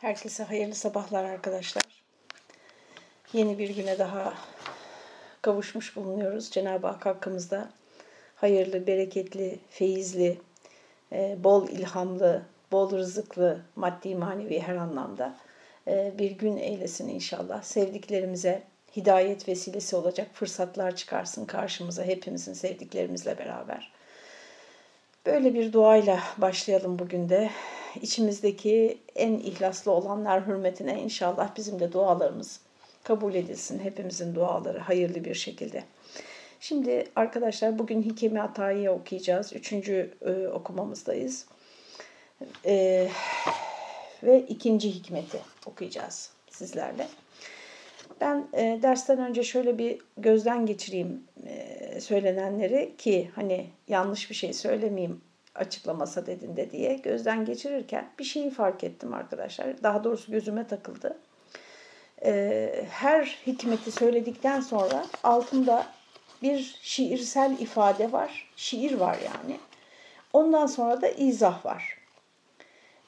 Herkese hayırlı sabahlar arkadaşlar. Yeni bir güne daha kavuşmuş bulunuyoruz. Cenab-ı Hak hakkımızda hayırlı, bereketli, feyizli, e, bol ilhamlı, bol rızıklı, maddi manevi her anlamda e, bir gün eylesin inşallah. Sevdiklerimize hidayet vesilesi olacak fırsatlar çıkarsın karşımıza hepimizin sevdiklerimizle beraber. Böyle bir duayla başlayalım bugün de. İçimizdeki en ihlaslı olanlar hürmetine inşallah bizim de dualarımız kabul edilsin. Hepimizin duaları hayırlı bir şekilde. Şimdi arkadaşlar bugün Hikemi Atayi'ye okuyacağız. Üçüncü e, okumamızdayız. E, ve ikinci hikmeti okuyacağız sizlerle. Ben e, dersten önce şöyle bir gözden geçireyim e, söylenenleri ki hani yanlış bir şey söylemeyeyim açıklamasa dedin diye gözden geçirirken bir şeyi fark ettim arkadaşlar. Daha doğrusu gözüme takıldı. E, her hikmeti söyledikten sonra altında bir şiirsel ifade var. Şiir var yani. Ondan sonra da izah var.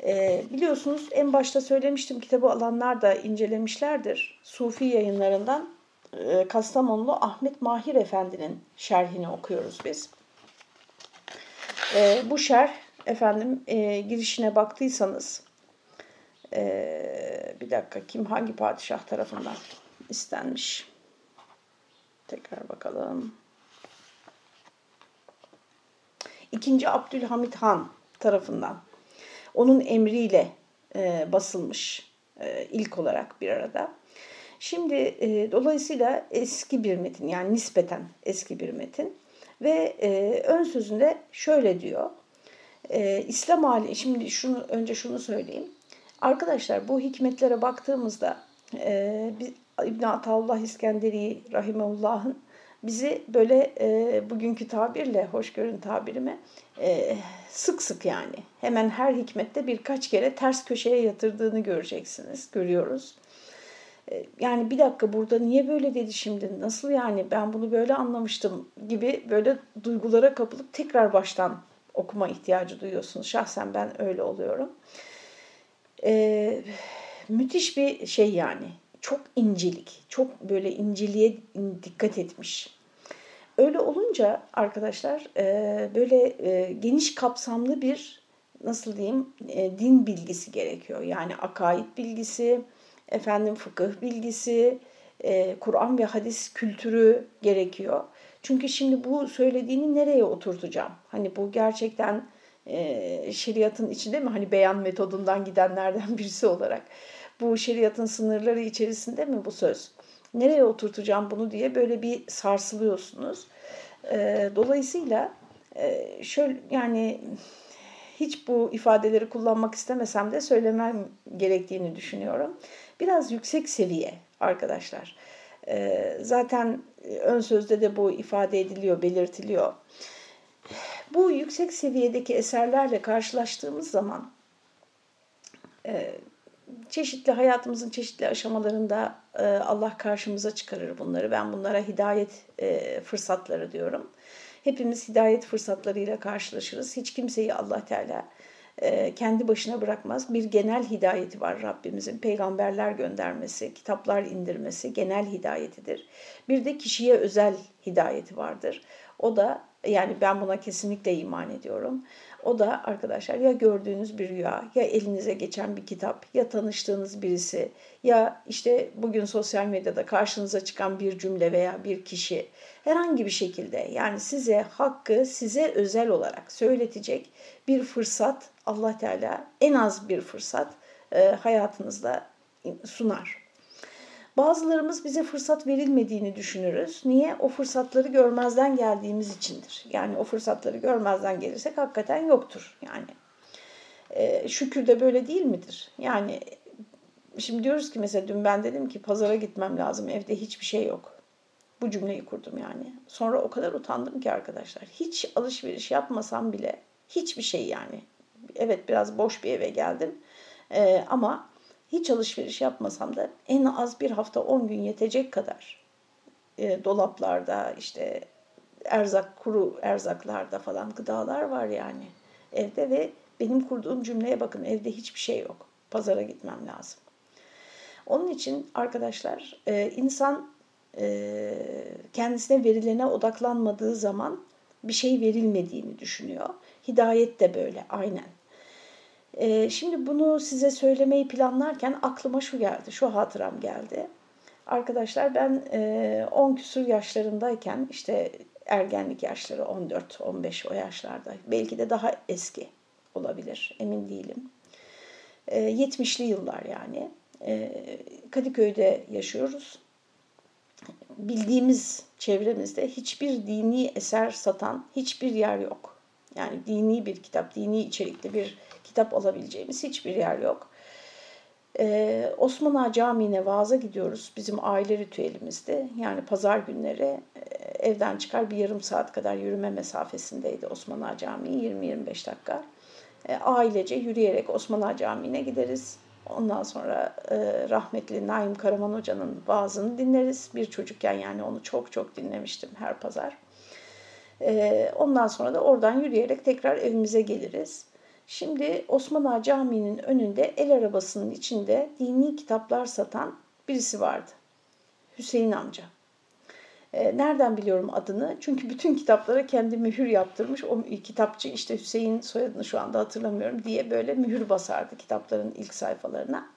E, biliyorsunuz en başta söylemiştim kitabı alanlar da incelemişlerdir. Sufi yayınlarından e, Kastamonlu Ahmet Mahir Efendi'nin şerhini okuyoruz biz. E, bu şerh efendim e, girişine baktıysanız e, bir dakika kim hangi padişah tarafından istenmiş? Tekrar bakalım. İkinci Abdülhamit Han tarafından onun emriyle e, basılmış e, ilk olarak bir arada. Şimdi e, dolayısıyla eski bir metin yani nispeten eski bir metin ve e, ön sözünde şöyle diyor. E, İslam hali şimdi şunu önce şunu söyleyeyim. Arkadaşlar bu hikmetlere baktığımızda e, İbn Ataullah İskenderi Rahimeullah'ın bizi böyle e, bugünkü tabirle, hoşgörün tabirime e, sık sık yani hemen her hikmette birkaç kere ters köşeye yatırdığını göreceksiniz, görüyoruz. E, yani bir dakika burada niye böyle dedi şimdi, nasıl yani ben bunu böyle anlamıştım gibi böyle duygulara kapılıp tekrar baştan okuma ihtiyacı duyuyorsunuz. Şahsen ben öyle oluyorum. E, müthiş bir şey yani çok incelik, çok böyle inceliğe dikkat etmiş. Öyle olunca arkadaşlar e, böyle e, geniş kapsamlı bir nasıl diyeyim e, din bilgisi gerekiyor. Yani akaid bilgisi, efendim fıkıh bilgisi, Kur'an ve hadis kültürü gerekiyor. Çünkü şimdi bu söylediğini nereye oturtacağım? Hani bu gerçekten şeriatın içinde mi? Hani beyan metodundan gidenlerden birisi olarak bu şeriatın sınırları içerisinde mi bu söz? Nereye oturtacağım bunu diye böyle bir sarsılıyorsunuz. E, dolayısıyla e, şöyle yani hiç bu ifadeleri kullanmak istemesem de söylemem gerektiğini düşünüyorum. Biraz yüksek seviye arkadaşlar. E, zaten ön sözde de bu ifade ediliyor, belirtiliyor. Bu yüksek seviyedeki eserlerle karşılaştığımız zaman e, çeşitli hayatımızın çeşitli aşamalarında e, Allah karşımıza çıkarır bunları. Ben bunlara hidayet e, fırsatları diyorum. Hepimiz hidayet fırsatlarıyla karşılaşırız. Hiç kimseyi Allah Teala e, kendi başına bırakmaz. Bir genel hidayeti var Rabbimizin. Peygamberler göndermesi, kitaplar indirmesi genel hidayetidir. Bir de kişiye özel hidayeti vardır. O da yani ben buna kesinlikle iman ediyorum. O da arkadaşlar ya gördüğünüz bir rüya, ya elinize geçen bir kitap, ya tanıştığınız birisi, ya işte bugün sosyal medyada karşınıza çıkan bir cümle veya bir kişi herhangi bir şekilde yani size hakkı size özel olarak söyletecek bir fırsat Allah Teala en az bir fırsat e, hayatınızda sunar. Bazılarımız bize fırsat verilmediğini düşünürüz. Niye? O fırsatları görmezden geldiğimiz içindir. Yani o fırsatları görmezden gelirsek hakikaten yoktur. Yani e, şükür de böyle değil midir? Yani şimdi diyoruz ki mesela dün ben dedim ki pazara gitmem lazım evde hiçbir şey yok. Bu cümleyi kurdum yani. Sonra o kadar utandım ki arkadaşlar. Hiç alışveriş yapmasam bile hiçbir şey yani. Evet biraz boş bir eve geldim. Ee, ama hiç alışveriş yapmasam da en az bir hafta 10 gün yetecek kadar e, dolaplarda işte erzak kuru erzaklarda falan gıdalar var yani evde ve benim kurduğum cümleye bakın evde hiçbir şey yok. Pazara gitmem lazım. Onun için arkadaşlar e, insan e, kendisine verilene odaklanmadığı zaman bir şey verilmediğini düşünüyor. Hidayet de böyle aynen. E, şimdi bunu size söylemeyi planlarken aklıma şu geldi, şu hatıram geldi. Arkadaşlar ben 10 küsur yaşlarındayken işte ergenlik yaşları 14-15 o yaşlarda belki de daha eski olabilir emin değilim. 70'li yıllar yani. Kadıköy'de yaşıyoruz. Bildiğimiz çevremizde hiçbir dini eser satan hiçbir yer yok. Yani dini bir kitap, dini içerikli bir kitap alabileceğimiz hiçbir yer yok. Ee, Osman Ağa Camii'ne vaaza gidiyoruz. Bizim aile ritüelimizde. Yani pazar günleri e, evden çıkar bir yarım saat kadar yürüme mesafesindeydi Osman Ağa Camii 20-25 dakika. E, ailece yürüyerek Osman Ağa Camii'ne gideriz. Ondan sonra e, rahmetli Naim Karaman Hoca'nın vaazını dinleriz. Bir çocukken yani onu çok çok dinlemiştim her pazar. E, ondan sonra da oradan yürüyerek tekrar evimize geliriz. Şimdi Osman Ağa Camii'nin önünde el arabasının içinde dini kitaplar satan birisi vardı. Hüseyin amca. E, nereden biliyorum adını? Çünkü bütün kitaplara kendi mühür yaptırmış. O kitapçı işte Hüseyin soyadını şu anda hatırlamıyorum diye böyle mühür basardı kitapların ilk sayfalarına.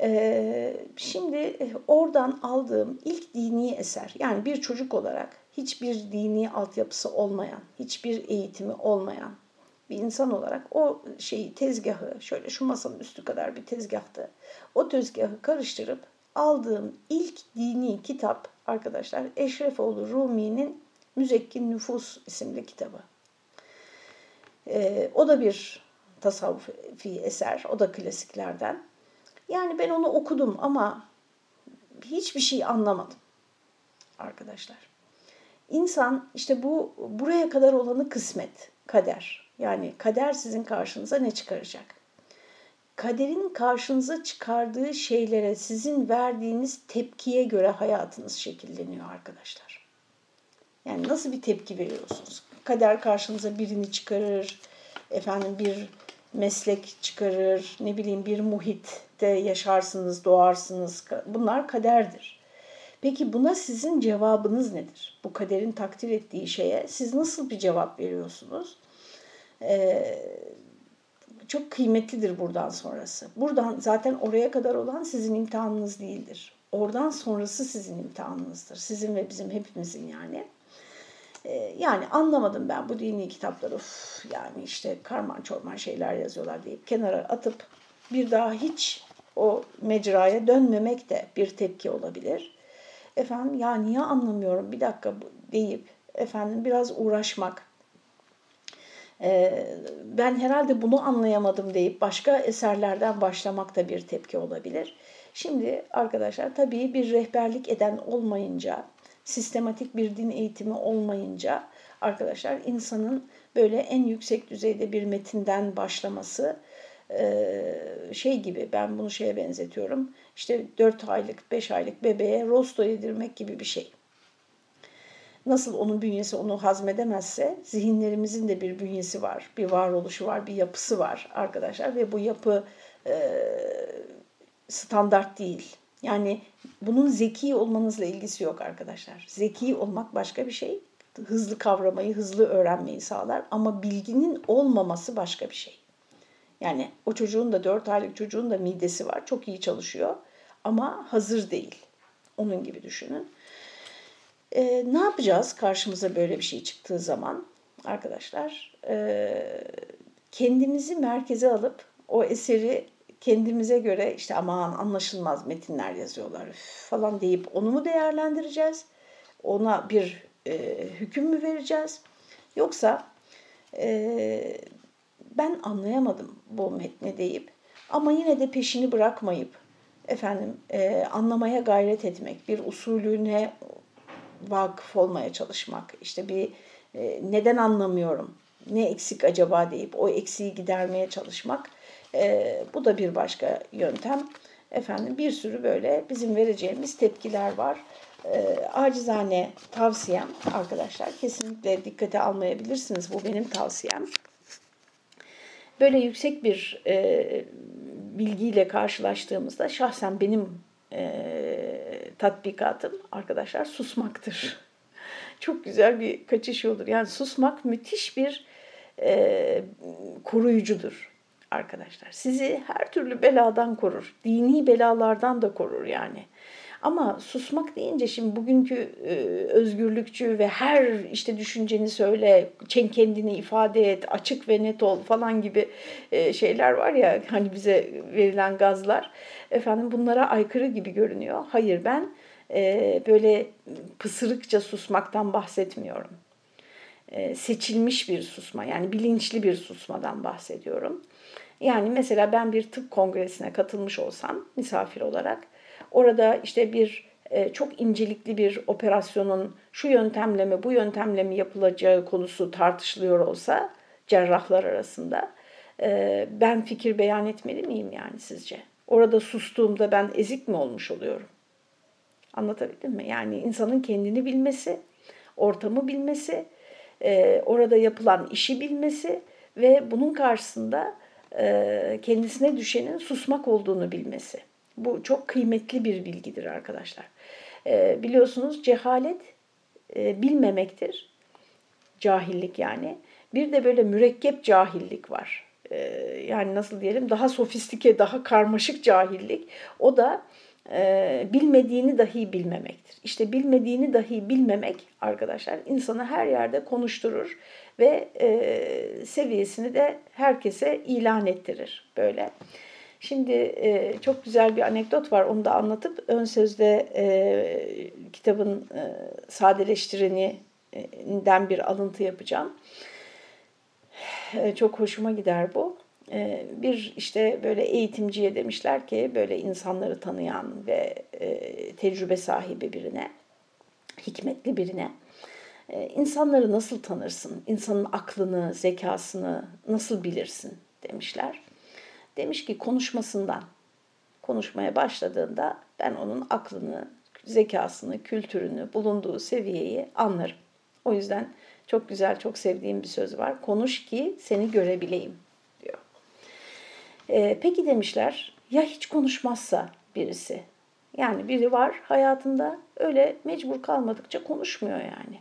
E, şimdi e, oradan aldığım ilk dini eser yani bir çocuk olarak hiçbir dini altyapısı olmayan, hiçbir eğitimi olmayan bir insan olarak o şeyi tezgahı şöyle şu masanın üstü kadar bir tezgahtı. O tezgahı karıştırıp aldığım ilk dini kitap arkadaşlar Eşrefoğlu Rumi'nin Müzekkin Nüfus isimli kitabı. Ee, o da bir tasavvufi eser, o da klasiklerden. Yani ben onu okudum ama hiçbir şey anlamadım arkadaşlar. İnsan işte bu buraya kadar olanı kısmet, kader. Yani kader sizin karşınıza ne çıkaracak? Kaderin karşınıza çıkardığı şeylere sizin verdiğiniz tepkiye göre hayatınız şekilleniyor arkadaşlar. Yani nasıl bir tepki veriyorsunuz? Kader karşınıza birini çıkarır, efendim bir meslek çıkarır, ne bileyim bir muhitte yaşarsınız, doğarsınız. Bunlar kaderdir. Peki buna sizin cevabınız nedir? Bu kaderin takdir ettiği şeye siz nasıl bir cevap veriyorsunuz? Ee, çok kıymetlidir buradan sonrası. Buradan zaten oraya kadar olan sizin imtihanınız değildir. Oradan sonrası sizin imtihanınızdır. Sizin ve bizim hepimizin yani. Ee, yani anlamadım ben bu dini kitapları. Uf, yani işte karman çorman şeyler yazıyorlar deyip kenara atıp bir daha hiç o mecraya dönmemek de bir tepki olabilir. Efendim ya niye anlamıyorum bir dakika deyip efendim biraz uğraşmak, ben herhalde bunu anlayamadım deyip başka eserlerden başlamak da bir tepki olabilir. Şimdi arkadaşlar tabii bir rehberlik eden olmayınca, sistematik bir din eğitimi olmayınca arkadaşlar insanın böyle en yüksek düzeyde bir metinden başlaması şey gibi ben bunu şeye benzetiyorum. İşte 4 aylık 5 aylık bebeğe rosto yedirmek gibi bir şey. Nasıl onun bünyesi onu hazmedemezse zihinlerimizin de bir bünyesi var, bir varoluşu var, bir yapısı var arkadaşlar ve bu yapı e, standart değil. Yani bunun zeki olmanızla ilgisi yok arkadaşlar. Zeki olmak başka bir şey. Hızlı kavramayı, hızlı öğrenmeyi sağlar ama bilginin olmaması başka bir şey. Yani o çocuğun da 4 aylık çocuğun da midesi var. Çok iyi çalışıyor ama hazır değil. Onun gibi düşünün. E, ne yapacağız karşımıza böyle bir şey çıktığı zaman arkadaşlar? E, kendimizi merkeze alıp o eseri kendimize göre işte aman anlaşılmaz metinler yazıyorlar falan deyip onu mu değerlendireceğiz? Ona bir e, hüküm mü vereceğiz? Yoksa e, ben anlayamadım bu metni deyip ama yine de peşini bırakmayıp efendim e, anlamaya gayret etmek, bir usulüne vakıf olmaya çalışmak. İşte bir e, neden anlamıyorum, ne eksik acaba deyip o eksiği gidermeye çalışmak. E, bu da bir başka yöntem. Efendim bir sürü böyle bizim vereceğimiz tepkiler var. E, acizane tavsiyem arkadaşlar kesinlikle dikkate almayabilirsiniz. Bu benim tavsiyem. Böyle yüksek bir e, bilgiyle karşılaştığımızda şahsen benim e, tatbikatım arkadaşlar susmaktır. Çok güzel bir kaçış yoldur. Yani susmak müthiş bir e, koruyucudur arkadaşlar. Sizi her türlü beladan korur. Dini belalardan da korur yani. Ama susmak deyince şimdi bugünkü e, özgürlükçü ve her işte düşünceni söyle, kendini ifade et, açık ve net ol falan gibi e, şeyler var ya hani bize verilen gazlar. Efendim bunlara aykırı gibi görünüyor. Hayır ben e, böyle pısırıkça susmaktan bahsetmiyorum. E, seçilmiş bir susma yani bilinçli bir susmadan bahsediyorum. Yani mesela ben bir tıp kongresine katılmış olsam misafir olarak orada işte bir e, çok incelikli bir operasyonun şu yöntemle mi bu yöntemle mi yapılacağı konusu tartışılıyor olsa cerrahlar arasında e, ben fikir beyan etmeli miyim yani sizce? Orada sustuğumda ben ezik mi olmuş oluyorum? Anlatabildim mi? Yani insanın kendini bilmesi, ortamı bilmesi, e, orada yapılan işi bilmesi ve bunun karşısında kendisine düşenin susmak olduğunu bilmesi. Bu çok kıymetli bir bilgidir arkadaşlar. E, biliyorsunuz cehalet e, bilmemektir. Cahillik yani. Bir de böyle mürekkep cahillik var. E, yani nasıl diyelim daha sofistike, daha karmaşık cahillik. O da e, bilmediğini dahi bilmemektir. İşte bilmediğini dahi bilmemek arkadaşlar insanı her yerde konuşturur ve e, seviyesini de herkese ilan ettirir böyle. Şimdi e, çok güzel bir anekdot var onu da anlatıp ön sözde e, kitabın e, sadeleştireninden bir alıntı yapacağım. E, çok hoşuma gider bu. Bir işte böyle eğitimciye demişler ki böyle insanları tanıyan ve tecrübe sahibi birine, hikmetli birine insanları nasıl tanırsın? İnsanın aklını, zekasını nasıl bilirsin demişler. Demiş ki konuşmasından. Konuşmaya başladığında ben onun aklını, zekasını, kültürünü, bulunduğu seviyeyi anlarım. O yüzden çok güzel, çok sevdiğim bir söz var. Konuş ki seni görebileyim diyor. Ee, peki demişler ya hiç konuşmazsa birisi? Yani biri var hayatında öyle mecbur kalmadıkça konuşmuyor yani.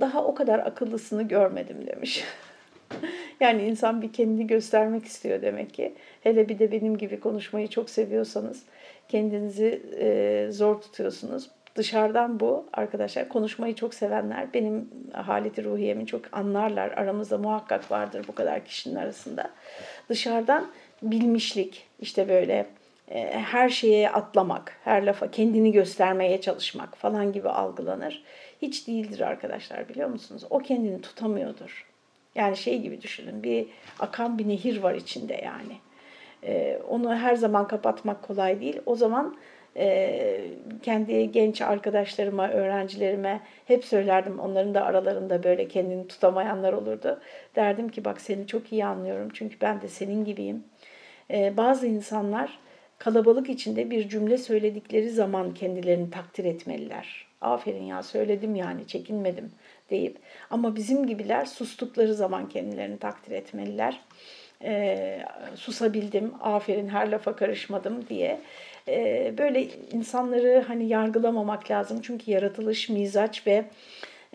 Daha o kadar akıllısını görmedim demiş. yani insan bir kendini göstermek istiyor demek ki. Hele bir de benim gibi konuşmayı çok seviyorsanız kendinizi e, zor tutuyorsunuz. Dışarıdan bu arkadaşlar konuşmayı çok sevenler benim haleti ruhiyemi çok anlarlar. Aramızda muhakkak vardır bu kadar kişinin arasında. Dışarıdan bilmişlik işte böyle e, her şeye atlamak, her lafa kendini göstermeye çalışmak falan gibi algılanır. Hiç değildir arkadaşlar biliyor musunuz? O kendini tutamıyordur. Yani şey gibi düşünün bir akan bir nehir var içinde yani. Ee, onu her zaman kapatmak kolay değil. O zaman e, kendi genç arkadaşlarıma, öğrencilerime hep söylerdim. Onların da aralarında böyle kendini tutamayanlar olurdu. Derdim ki bak seni çok iyi anlıyorum. Çünkü ben de senin gibiyim. Ee, bazı insanlar kalabalık içinde bir cümle söyledikleri zaman kendilerini takdir etmeliler. Aferin ya söyledim yani çekinmedim deyip ama bizim gibiler sustukları zaman kendilerini takdir etmeliler. E, susabildim, aferin her lafa karışmadım diye. E, böyle insanları hani yargılamamak lazım çünkü yaratılış, mizaç ve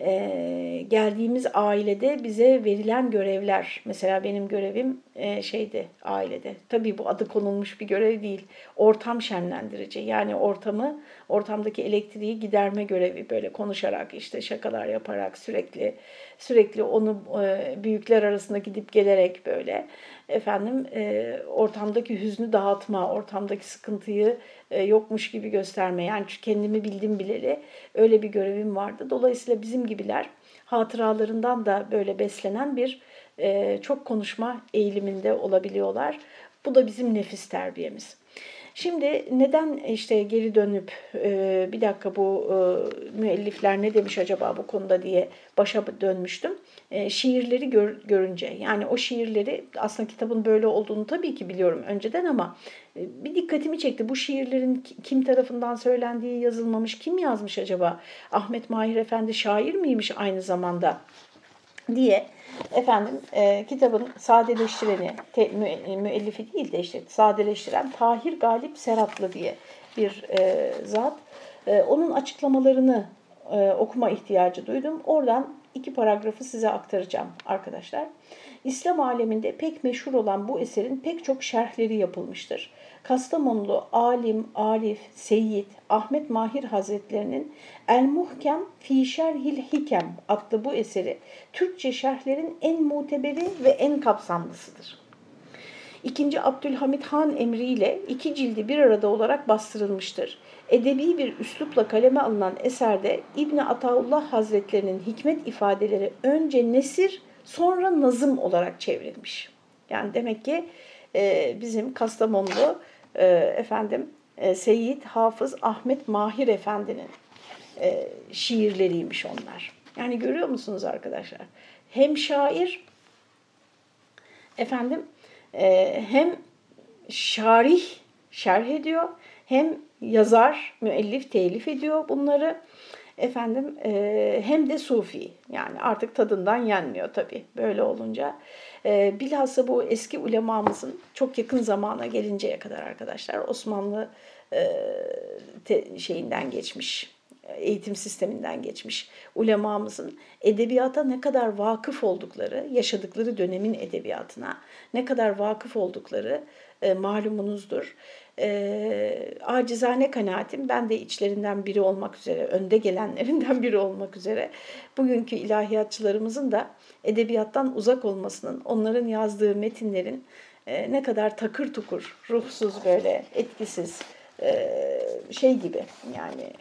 e, geldiğimiz ailede bize verilen görevler. Mesela benim görevim e, şeydi ailede. Tabii bu adı konulmuş bir görev değil. Ortam şenlendirici. Yani ortamı, ortamdaki elektriği giderme görevi. Böyle konuşarak, işte şakalar yaparak sürekli sürekli onu e, büyükler arasında gidip gelerek böyle efendim e, ortamdaki hüznü dağıtma, ortamdaki sıkıntıyı e, yokmuş gibi gösterme. Yani kendimi bildim bileli öyle bir görevim vardı. Dolayısıyla bizim gibiler hatıralarından da böyle beslenen bir çok konuşma eğiliminde olabiliyorlar. Bu da bizim nefis terbiyemiz. Şimdi neden işte geri dönüp e, bir dakika bu e, müellifler ne demiş acaba bu konuda diye başa dönmüştüm. E, şiirleri gör, görünce yani o şiirleri aslında kitabın böyle olduğunu tabii ki biliyorum önceden ama bir dikkatimi çekti. Bu şiirlerin kim tarafından söylendiği yazılmamış. Kim yazmış acaba? Ahmet Mahir Efendi şair miymiş aynı zamanda? Diye efendim e, kitabın sadeleştireni, te, mü, müellifi değil de işte sadeleştiren Tahir Galip Seratlı diye bir e, zat. E, onun açıklamalarını e, okuma ihtiyacı duydum. Oradan iki paragrafı size aktaracağım arkadaşlar. İslam aleminde pek meşhur olan bu eserin pek çok şerhleri yapılmıştır. Kastamonlu alim, arif, seyyid Ahmet Mahir Hazretlerinin El Muhkem Fi Şerhil Hikem adlı bu eseri Türkçe şerhlerin en muteberi ve en kapsamlısıdır. İkinci Abdülhamit Han emriyle iki cildi bir arada olarak bastırılmıştır. Edebi bir üslupla kaleme alınan eserde İbni Ataullah Hazretlerinin hikmet ifadeleri önce nesir sonra nazım olarak çevrilmiş. Yani demek ki e, bizim Kastamonlu e, efendim e, Seyyid Hafız Ahmet Mahir Efendi'nin e, şiirleriymiş onlar. Yani görüyor musunuz arkadaşlar? Hem şair efendim e, hem şarih şerh ediyor hem yazar, müellif, telif ediyor bunları. Efendim e, hem de sufi yani artık tadından yenmiyor tabii böyle olunca. E, bilhassa bu eski ulemamızın çok yakın zamana gelinceye kadar arkadaşlar Osmanlı e, te, şeyinden geçmiş, eğitim sisteminden geçmiş ulemamızın edebiyata ne kadar vakıf oldukları, yaşadıkları dönemin edebiyatına ne kadar vakıf oldukları e, malumunuzdur. E, acizane kanaatim, ben de içlerinden biri olmak üzere, önde gelenlerinden biri olmak üzere, bugünkü ilahiyatçılarımızın da edebiyattan uzak olmasının, onların yazdığı metinlerin e, ne kadar takır tukur, ruhsuz böyle, etkisiz, e, şey gibi yani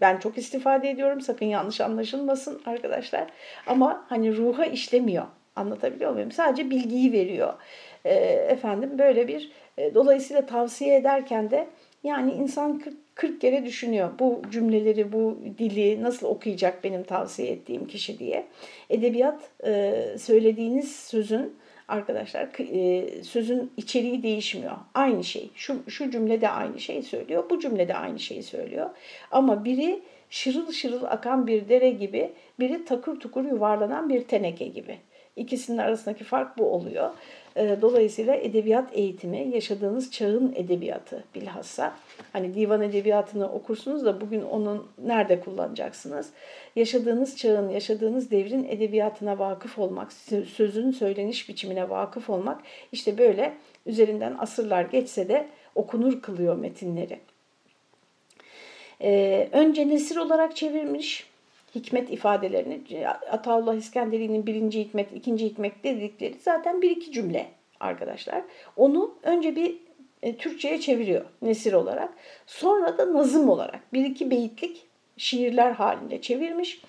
ben çok istifade ediyorum. Sakın yanlış anlaşılmasın arkadaşlar. Ama hani ruha işlemiyor. Anlatabiliyor muyum? Sadece bilgiyi veriyor. E, efendim böyle bir e, dolayısıyla tavsiye ederken de yani insan 40, 40 kere düşünüyor. Bu cümleleri, bu dili nasıl okuyacak benim tavsiye ettiğim kişi diye. Edebiyat e, söylediğiniz sözün arkadaşlar e, sözün içeriği değişmiyor. Aynı şey. Şu, şu cümlede aynı şeyi söylüyor, bu cümlede aynı şeyi söylüyor. Ama biri şırıl şırıl akan bir dere gibi, biri takır tukur yuvarlanan bir teneke gibi. İkisinin arasındaki fark bu oluyor. Ee, dolayısıyla edebiyat eğitimi yaşadığınız çağın edebiyatı bilhassa. Hani divan edebiyatını okursunuz da bugün onu nerede kullanacaksınız? Yaşadığınız çağın, yaşadığınız devrin edebiyatına vakıf olmak, sözün söyleniş biçimine vakıf olmak işte böyle üzerinden asırlar geçse de okunur kılıyor metinleri. Ee, önce nesir olarak çevirmiş, hikmet ifadelerini Ataullah İskenderi'nin birinci hikmet, ikinci hikmet dedikleri zaten bir iki cümle arkadaşlar. Onu önce bir e, Türkçe'ye çeviriyor nesir olarak. Sonra da nazım olarak bir iki beyitlik şiirler halinde çevirmiş.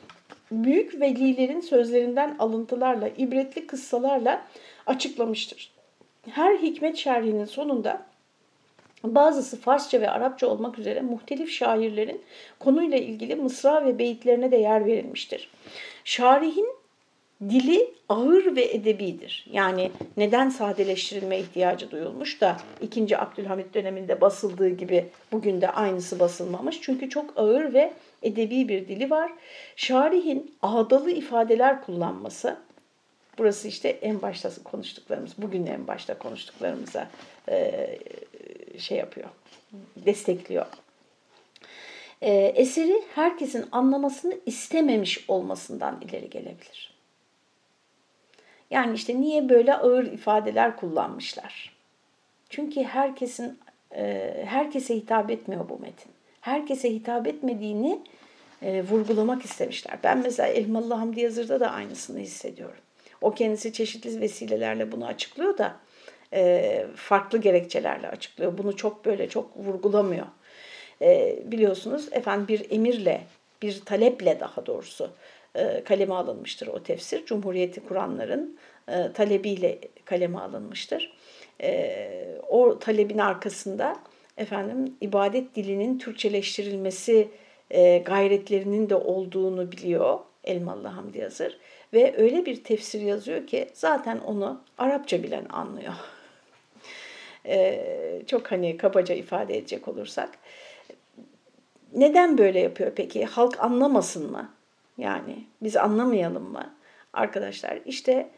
Büyük velilerin sözlerinden alıntılarla, ibretli kıssalarla açıklamıştır. Her hikmet şerhinin sonunda Bazısı Farsça ve Arapça olmak üzere muhtelif şairlerin konuyla ilgili mısra ve beyitlerine de yer verilmiştir. Şarihin dili ağır ve edebidir. Yani neden sadeleştirilme ihtiyacı duyulmuş da 2. Abdülhamit döneminde basıldığı gibi bugün de aynısı basılmamış. Çünkü çok ağır ve edebi bir dili var. Şarihin ağdalı ifadeler kullanması, burası işte en başta konuştuklarımız, bugün en başta konuştuklarımıza şey yapıyor, destekliyor. E, eseri herkesin anlamasını istememiş olmasından ileri gelebilir. Yani işte niye böyle ağır ifadeler kullanmışlar? Çünkü herkesin e, herkese hitap etmiyor bu metin. Herkese hitap etmediğini e, vurgulamak istemişler. Ben mesela Elmalı Hamdi Yazır'da da aynısını hissediyorum. O kendisi çeşitli vesilelerle bunu açıklıyor da e, farklı gerekçelerle açıklıyor. Bunu çok böyle çok vurgulamıyor. E, biliyorsunuz efendim bir emirle, bir taleple daha doğrusu e, kaleme alınmıştır o tefsir. Cumhuriyeti kuranların e, talebiyle kaleme alınmıştır. E, o talebin arkasında efendim ibadet dilinin Türkçeleştirilmesi e, gayretlerinin de olduğunu biliyor Elmalı Hamdi Yazır. Ve öyle bir tefsir yazıyor ki zaten onu Arapça bilen anlıyor. Çok hani kabaca ifade edecek olursak. Neden böyle yapıyor peki? Halk anlamasın mı? Yani biz anlamayalım mı? Arkadaşlar işte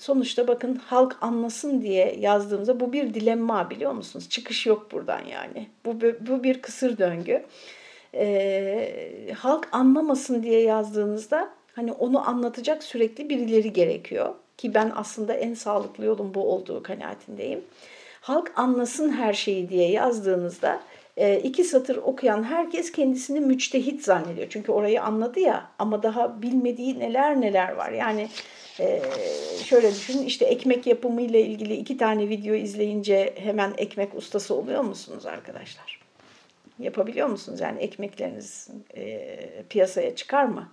sonuçta bakın halk anlasın diye yazdığımızda bu bir dilemma biliyor musunuz? Çıkış yok buradan yani. Bu, bu bir kısır döngü. E, halk anlamasın diye yazdığınızda hani onu anlatacak sürekli birileri gerekiyor. Ki ben aslında en sağlıklı yolun bu olduğu kanaatindeyim. Halk anlasın her şeyi diye yazdığınızda e, iki satır okuyan herkes kendisini müçtehit zannediyor. Çünkü orayı anladı ya ama daha bilmediği neler neler var. Yani e, şöyle düşünün işte ekmek yapımı ile ilgili iki tane video izleyince hemen ekmek ustası oluyor musunuz arkadaşlar? Yapabiliyor musunuz? Yani ekmekleriniz e, piyasaya çıkar mı?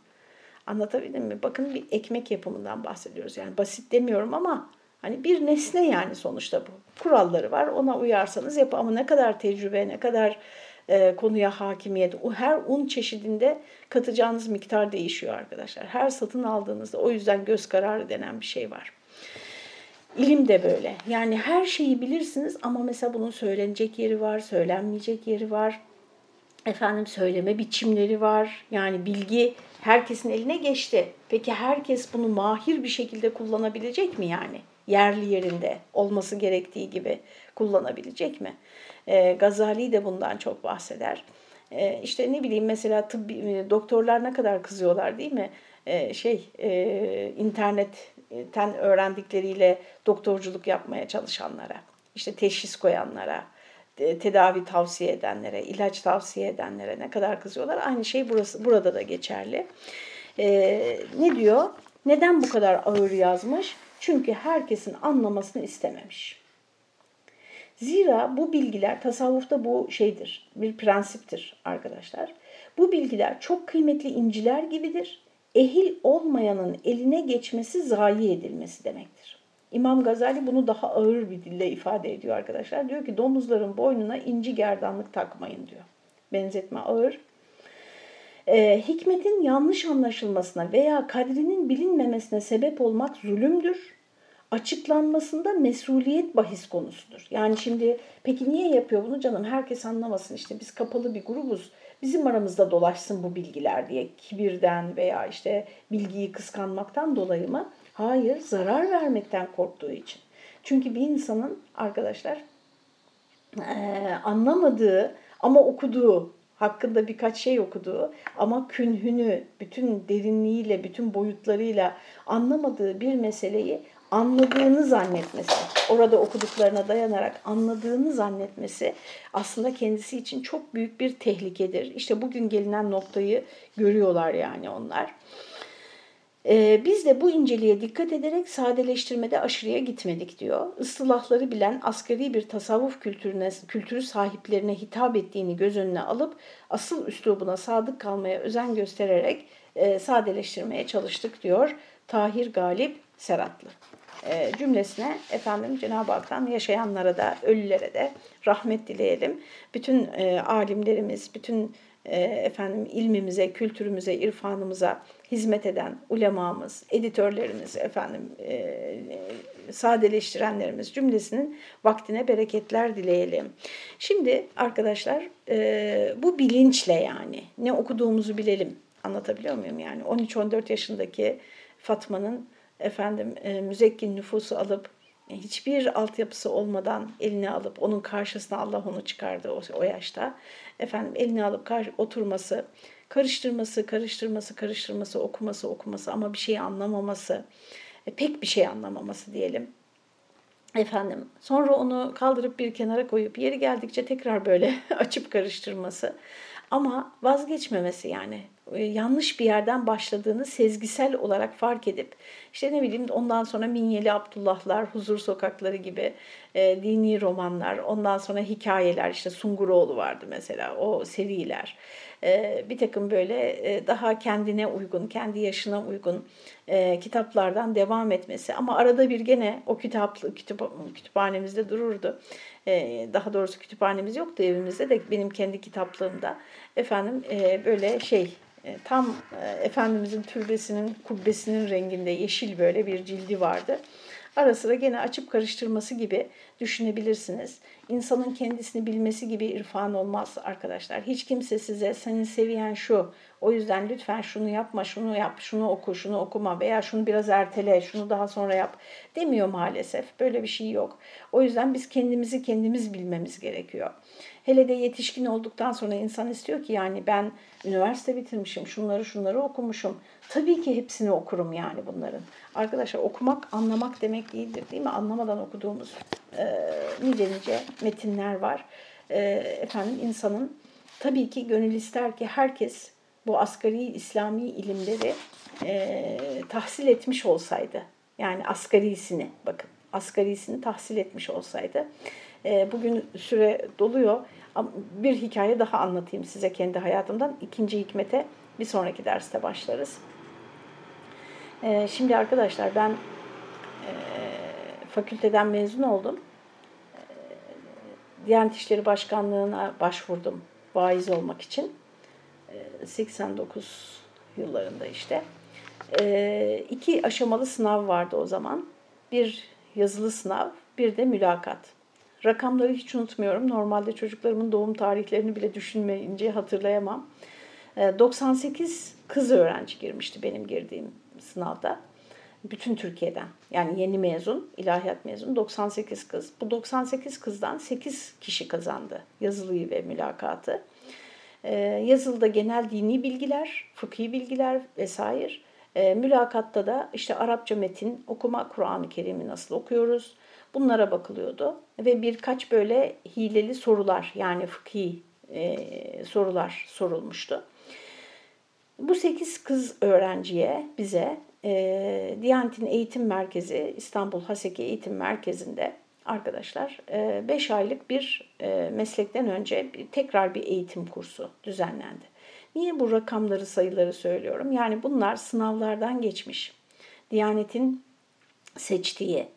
Anlatabildim mi? Bakın bir ekmek yapımından bahsediyoruz. Yani basit demiyorum ama hani bir nesne yani sonuçta bu. Kuralları var. Ona uyarsanız yap ama ne kadar tecrübe, ne kadar e, konuya hakimiyet. O her un çeşidinde katacağınız miktar değişiyor arkadaşlar. Her satın aldığınızda o yüzden göz kararı denen bir şey var. İlim de böyle. Yani her şeyi bilirsiniz ama mesela bunun söylenecek yeri var, söylenmeyecek yeri var. Efendim söyleme biçimleri var. Yani bilgi herkesin eline geçti. Peki herkes bunu mahir bir şekilde kullanabilecek mi yani? Yerli yerinde olması gerektiği gibi kullanabilecek mi? E, Gazali de bundan çok bahseder. E, işte ne bileyim mesela tıbbi, e, doktorlar ne kadar kızıyorlar değil mi? E, şey e, internetten öğrendikleriyle doktorculuk yapmaya çalışanlara, işte teşhis koyanlara, tedavi tavsiye edenlere, ilaç tavsiye edenlere ne kadar kızıyorlar. Aynı şey burası burada da geçerli. Ee, ne diyor? Neden bu kadar ağır yazmış? Çünkü herkesin anlamasını istememiş. Zira bu bilgiler tasavvufta bu şeydir, bir prensiptir arkadaşlar. Bu bilgiler çok kıymetli inciler gibidir. Ehil olmayanın eline geçmesi zayi edilmesi demektir. İmam Gazali bunu daha ağır bir dille ifade ediyor arkadaşlar. Diyor ki domuzların boynuna inci gerdanlık takmayın diyor. Benzetme ağır. Ee, hikmetin yanlış anlaşılmasına veya kadrinin bilinmemesine sebep olmak zulümdür. Açıklanmasında mesuliyet bahis konusudur. Yani şimdi peki niye yapıyor bunu canım? Herkes anlamasın işte biz kapalı bir grubuz. Bizim aramızda dolaşsın bu bilgiler diye kibirden veya işte bilgiyi kıskanmaktan dolayı mı? Hayır, zarar vermekten korktuğu için. Çünkü bir insanın arkadaşlar e, anlamadığı ama okuduğu, hakkında birkaç şey okuduğu ama künhünü, bütün derinliğiyle, bütün boyutlarıyla anlamadığı bir meseleyi anladığını zannetmesi, orada okuduklarına dayanarak anladığını zannetmesi aslında kendisi için çok büyük bir tehlikedir. İşte bugün gelinen noktayı görüyorlar yani onlar. Ee, biz de bu inceliğe dikkat ederek sadeleştirmede aşırıya gitmedik diyor. Istılahları bilen asgari bir tasavvuf kültürüne, kültürü sahiplerine hitap ettiğini göz önüne alıp asıl üslubuna sadık kalmaya özen göstererek e, sadeleştirmeye çalıştık diyor Tahir Galip Seratlı. E, cümlesine efendim Cenab-ı Hak'tan yaşayanlara da ölülere de rahmet dileyelim. Bütün e, alimlerimiz, bütün e, efendim ilmimize, kültürümüze, irfanımıza hizmet eden ulemamız, editörlerimiz, efendim e, sadeleştirenlerimiz cümlesinin vaktine bereketler dileyelim. Şimdi arkadaşlar e, bu bilinçle yani ne okuduğumuzu bilelim. Anlatabiliyor muyum yani? 13-14 yaşındaki Fatma'nın efendim e, müzekkin nüfusu alıp hiçbir altyapısı olmadan eline alıp onun karşısına Allah onu çıkardı o, o yaşta. Efendim eline alıp kar, oturması, karıştırması, karıştırması, karıştırması, okuması, okuması ama bir şey anlamaması, e, pek bir şey anlamaması diyelim. Efendim sonra onu kaldırıp bir kenara koyup yeri geldikçe tekrar böyle açıp karıştırması ama vazgeçmemesi yani e, yanlış bir yerden başladığını sezgisel olarak fark edip işte ne bileyim ondan sonra Minyeli Abdullahlar, Huzur Sokakları gibi e, dini romanlar, ondan sonra hikayeler işte Sunguroğlu vardı mesela o seriler. E, bir takım böyle e, daha kendine uygun, kendi yaşına uygun e, kitaplardan devam etmesi. Ama arada bir gene o kitap, kütüp, kütüphanemizde dururdu. E, daha doğrusu kütüphanemiz yoktu evimizde de benim kendi kitaplığımda. Efendim böyle şey tam Efendimizin türbesinin kubbesinin renginde yeşil böyle bir cildi vardı. Ara sıra gene açıp karıştırması gibi düşünebilirsiniz. İnsanın kendisini bilmesi gibi irfan olmaz arkadaşlar. Hiç kimse size senin seviyen şu, O yüzden lütfen şunu yapma, şunu yap, şunu oku, şunu okuma veya şunu biraz ertele, şunu daha sonra yap demiyor maalesef. Böyle bir şey yok. O yüzden biz kendimizi kendimiz bilmemiz gerekiyor. Hele de yetişkin olduktan sonra insan istiyor ki yani ben üniversite bitirmişim, şunları şunları okumuşum. Tabii ki hepsini okurum yani bunların. Arkadaşlar okumak anlamak demek değildir değil mi? Anlamadan okuduğumuz e, nice nice metinler var. E, efendim insanın tabii ki gönül ister ki herkes bu asgari İslami ilimleri e, tahsil etmiş olsaydı. Yani asgarisini bakın asgarisini tahsil etmiş olsaydı. E, bugün süre doluyor. Bir hikaye daha anlatayım size kendi hayatımdan. İkinci hikmete bir sonraki derste başlarız. E, şimdi arkadaşlar ben e, fakülteden mezun oldum. E, Diyanet İşleri Başkanlığı'na başvurdum vaiz olmak için. 89 yıllarında işte. iki aşamalı sınav vardı o zaman. Bir yazılı sınav, bir de mülakat. Rakamları hiç unutmuyorum. Normalde çocuklarımın doğum tarihlerini bile düşünmeyince hatırlayamam. 98 kız öğrenci girmişti benim girdiğim sınavda. Bütün Türkiye'den. Yani yeni mezun, ilahiyat mezun 98 kız. Bu 98 kızdan 8 kişi kazandı yazılıyı ve mülakatı. Ee, yazılıda genel dini bilgiler, fıkhi bilgiler vesaire. E, mülakatta da işte Arapça metin okuma, Kur'an-ı Kerim'i nasıl okuyoruz bunlara bakılıyordu. Ve birkaç böyle hileli sorular yani fıkhi e, sorular sorulmuştu. Bu sekiz kız öğrenciye bize e, Diyanet'in eğitim merkezi İstanbul Haseki Eğitim Merkezi'nde arkadaşlar 5 e, aylık bir e, meslekten önce tekrar bir eğitim kursu düzenlendi. Niye bu rakamları sayıları söylüyorum? Yani bunlar sınavlardan geçmiş. Diyanet'in seçtiği,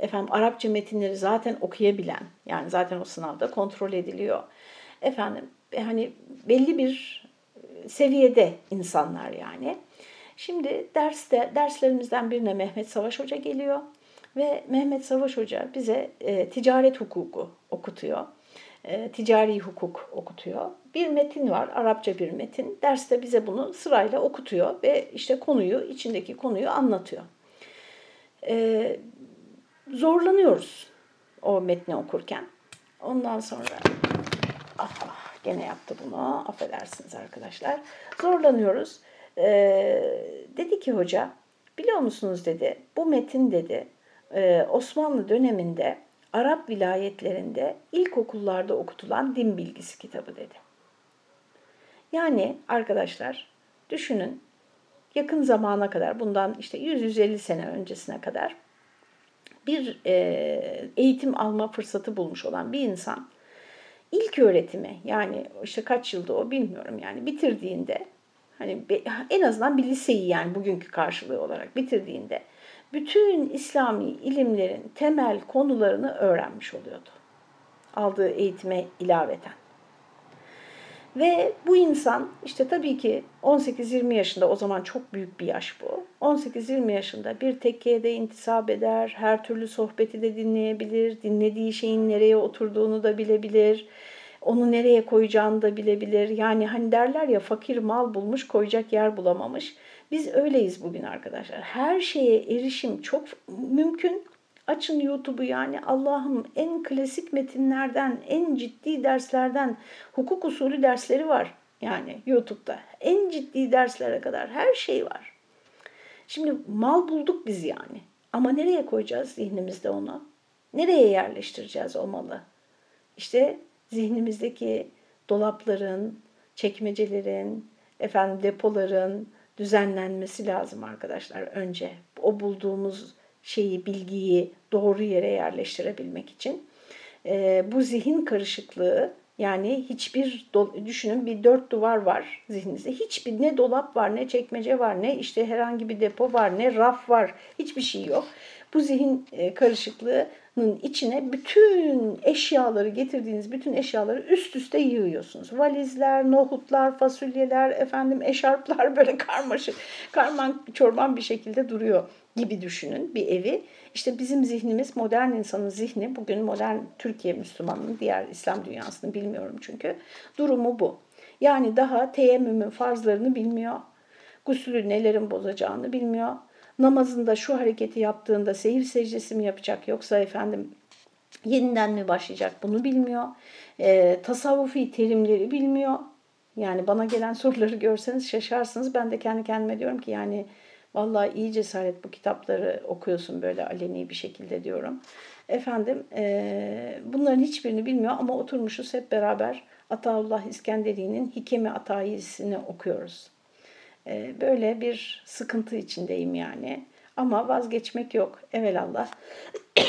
efendim Arapça metinleri zaten okuyabilen, yani zaten o sınavda kontrol ediliyor. Efendim e, hani belli bir seviyede insanlar yani. Şimdi derste derslerimizden birine Mehmet Savaş Hoca geliyor ve Mehmet Savaş Hoca bize e, ticaret hukuku okutuyor. E, ticari hukuk okutuyor. Bir metin var, Arapça bir metin. Derste bize bunu sırayla okutuyor ve işte konuyu, içindeki konuyu anlatıyor. E, zorlanıyoruz o metni okurken. Ondan sonra ah, ah gene yaptı bunu. Affedersiniz arkadaşlar. Zorlanıyoruz. Ee, dedi ki hoca biliyor musunuz dedi bu metin dedi e, Osmanlı döneminde Arap vilayetlerinde ilkokullarda okutulan din bilgisi kitabı dedi. Yani arkadaşlar düşünün yakın zamana kadar bundan işte 100-150 sene öncesine kadar bir e, eğitim alma fırsatı bulmuş olan bir insan ilk öğretimi yani işte kaç yılda o bilmiyorum yani bitirdiğinde hani en azından bir liseyi yani bugünkü karşılığı olarak bitirdiğinde bütün İslami ilimlerin temel konularını öğrenmiş oluyordu. Aldığı eğitime ilaveten. Ve bu insan işte tabii ki 18-20 yaşında o zaman çok büyük bir yaş bu. 18-20 yaşında bir tekkeye de intisap eder, her türlü sohbeti de dinleyebilir, dinlediği şeyin nereye oturduğunu da bilebilir, onu nereye koyacağını da bilebilir. Yani hani derler ya fakir mal bulmuş koyacak yer bulamamış. Biz öyleyiz bugün arkadaşlar. Her şeye erişim çok mümkün. Açın YouTube'u yani Allah'ım en klasik metinlerden, en ciddi derslerden, hukuk usulü dersleri var. Yani YouTube'da en ciddi derslere kadar her şey var. Şimdi mal bulduk biz yani. Ama nereye koyacağız zihnimizde onu? Nereye yerleştireceğiz o malı? İşte zihnimizdeki dolapların, çekmecelerin, efendim depoların düzenlenmesi lazım arkadaşlar önce. O bulduğumuz şeyi, bilgiyi doğru yere yerleştirebilmek için. E, bu zihin karışıklığı yani hiçbir düşünün bir dört duvar var zihninizde. Hiçbir ne dolap var, ne çekmece var, ne işte herhangi bir depo var, ne raf var. Hiçbir şey yok. Bu zihin e, karışıklığının içine bütün eşyaları getirdiğiniz bütün eşyaları üst üste yığıyorsunuz. Valizler, nohutlar, fasulyeler, efendim eşarplar böyle karmaşık, karman çorman bir şekilde duruyor gibi düşünün bir evi. İşte bizim zihnimiz, modern insanın zihni, bugün modern Türkiye Müslümanının, diğer İslam dünyasını bilmiyorum çünkü, durumu bu. Yani daha teyemmümün farzlarını bilmiyor. Gusülü nelerin bozacağını bilmiyor. Namazında şu hareketi yaptığında seyir secdesi mi yapacak yoksa efendim yeniden mi başlayacak bunu bilmiyor. E, tasavvufi terimleri bilmiyor. Yani bana gelen soruları görseniz şaşarsınız. Ben de kendi kendime diyorum ki yani vallahi iyi cesaret bu kitapları okuyorsun böyle aleni bir şekilde diyorum. Efendim e, bunların hiçbirini bilmiyor ama oturmuşuz hep beraber Ataullah İskenderi'nin Hikemi Atayisini okuyoruz. E, böyle bir sıkıntı içindeyim yani. Ama vazgeçmek yok. Evelallah.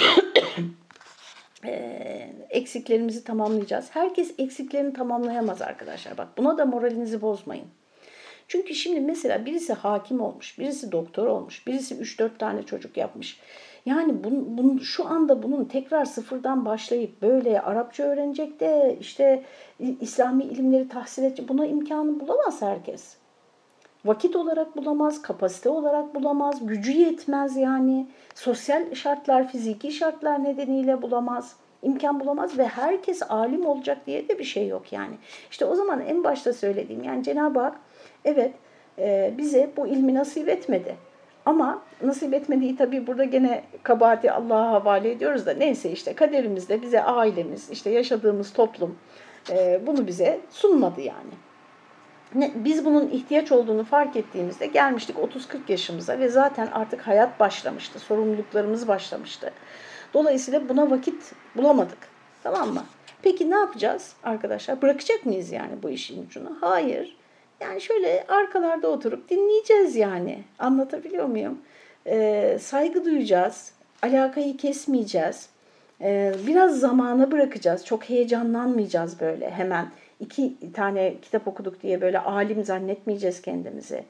e, eksiklerimizi tamamlayacağız. Herkes eksiklerini tamamlayamaz arkadaşlar. Bak buna da moralinizi bozmayın. Çünkü şimdi mesela birisi hakim olmuş, birisi doktor olmuş, birisi 3-4 tane çocuk yapmış. Yani bun, bun, şu anda bunun tekrar sıfırdan başlayıp böyle Arapça öğrenecek de işte İslami ilimleri tahsil edecek buna imkanı bulamaz herkes. Vakit olarak bulamaz, kapasite olarak bulamaz, gücü yetmez yani. Sosyal şartlar, fiziki şartlar nedeniyle bulamaz, imkan bulamaz ve herkes alim olacak diye de bir şey yok yani. İşte o zaman en başta söylediğim yani Cenab-ı Hak evet e, bize bu ilmi nasip etmedi. Ama nasip etmediği tabii burada gene kabahati Allah'a havale ediyoruz da neyse işte kaderimizde bize ailemiz, işte yaşadığımız toplum e, bunu bize sunmadı yani. Ne, biz bunun ihtiyaç olduğunu fark ettiğimizde gelmiştik 30-40 yaşımıza ve zaten artık hayat başlamıştı, sorumluluklarımız başlamıştı. Dolayısıyla buna vakit bulamadık. Tamam mı? Peki ne yapacağız arkadaşlar? Bırakacak mıyız yani bu işin ucunu? Hayır. Yani şöyle arkalarda oturup dinleyeceğiz yani. Anlatabiliyor muyum? Ee, saygı duyacağız. Alakayı kesmeyeceğiz. Ee, biraz zamana bırakacağız. Çok heyecanlanmayacağız böyle hemen. iki tane kitap okuduk diye böyle alim zannetmeyeceğiz kendimizi.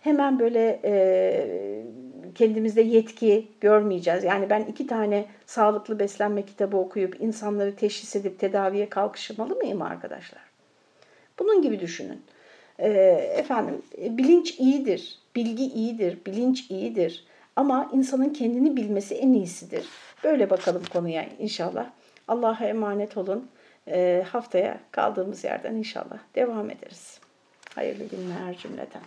Hemen böyle e, kendimizde yetki görmeyeceğiz. Yani ben iki tane sağlıklı beslenme kitabı okuyup insanları teşhis edip tedaviye kalkışmalı mıyım arkadaşlar? Bunun gibi düşünün. E, efendim bilinç iyidir, bilgi iyidir, bilinç iyidir. Ama insanın kendini bilmesi en iyisidir. Böyle bakalım konuya inşallah. Allah'a emanet olun. E, haftaya kaldığımız yerden inşallah devam ederiz. Hayırlı günler cümleten.